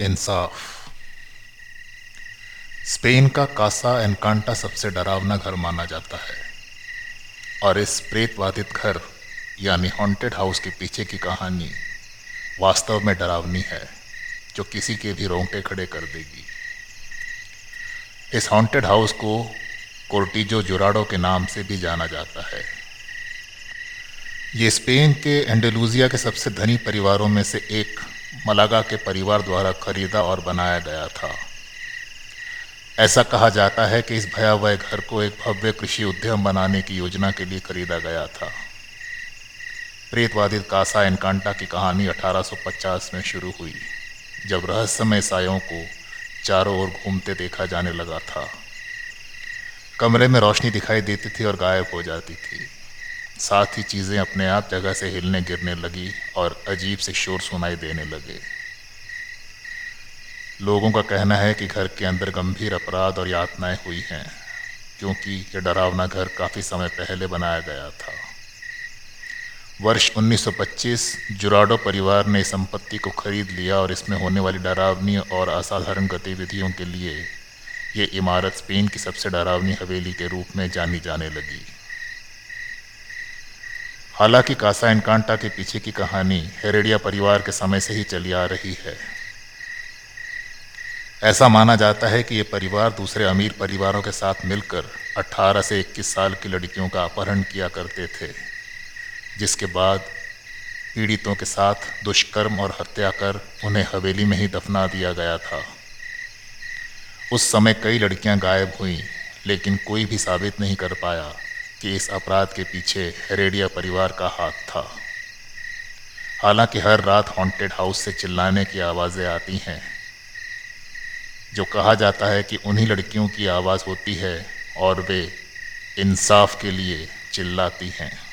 इंसाफ। Spain का कासा एनकांटा सबसे डरावना घर माना जाता है। और इस प्रेतवादित घर, यानी हॉन्टेड हाउस के पीछे की कहानी, वास्तव में डरावनी है, जो किसी के भी रोंगटे खड़े कर देगी। इस हॉन्टेड हाउस को कोर्टिजो जुराडो के नाम से भी जाना जाता है। ये स्पेन के एंडेलूजिया के सबसे धनी परिवारों में से एक मलागा के परिवार द्वारा खरीदा और बनाया गया था। ऐसा कहा जाता है कि इस भयावह घर को एक भव्य कृषि उद्यम बनाने की योजना के लिए खरीदा गया था। प्रेतवादित कासा एनकांटा की कहानी 1850 में शुरू हुई, जब रहस्यमय सायों को चारों ओर घूमते देखा जाने लगा था। कमरे में रोशनी दिखाई देती थी और गायब हो जाती थी। साथ ही चीज़ें अपने आप जगह से हिलने गिरने लगी और अजीब से शोर सुनाई देने लगे। लोगों का कहना है कि घर के अंदर गंभीर अपराध और यातनाएँ हुई हैं, क्योंकि यह डरावना घर काफ़ी समय पहले बनाया गया था। वर्ष 1925 जुराडो परिवार ने संपत्ति को खरीद लिया और इसमें होने वाली डरावनी और असाधारण गतिविधियों के लिए ये इमारत स्पेन की सबसे डरावनी हवेली के रूप में जानी जाने लगी। हालाँकि कासा एनकांटा के पीछे की कहानी हेरेडिया परिवार के समय से ही चली आ रही है। ऐसा माना जाता है कि ये परिवार दूसरे अमीर परिवारों के साथ मिलकर 18 से 21 साल की लड़कियों का अपहरण किया करते थे, जिसके बाद पीड़ितों के साथ दुष्कर्म और हत्या कर उन्हें हवेली में ही दफना दिया गया था। उस समय कई लड़कियाँ गायब हुईं, लेकिन कोई भी साबित नहीं कर पाया। कि इस अपराध के पीछे रेडिया परिवार का हाथ था। हालाँकि हर रात हॉन्टेड हाउस से चिल्लाने की आवाज़ें आती हैं, जो कहा जाता है कि उन्हीं लड़कियों की आवाज़ होती है और वे इंसाफ के लिए चिल्लाती हैं।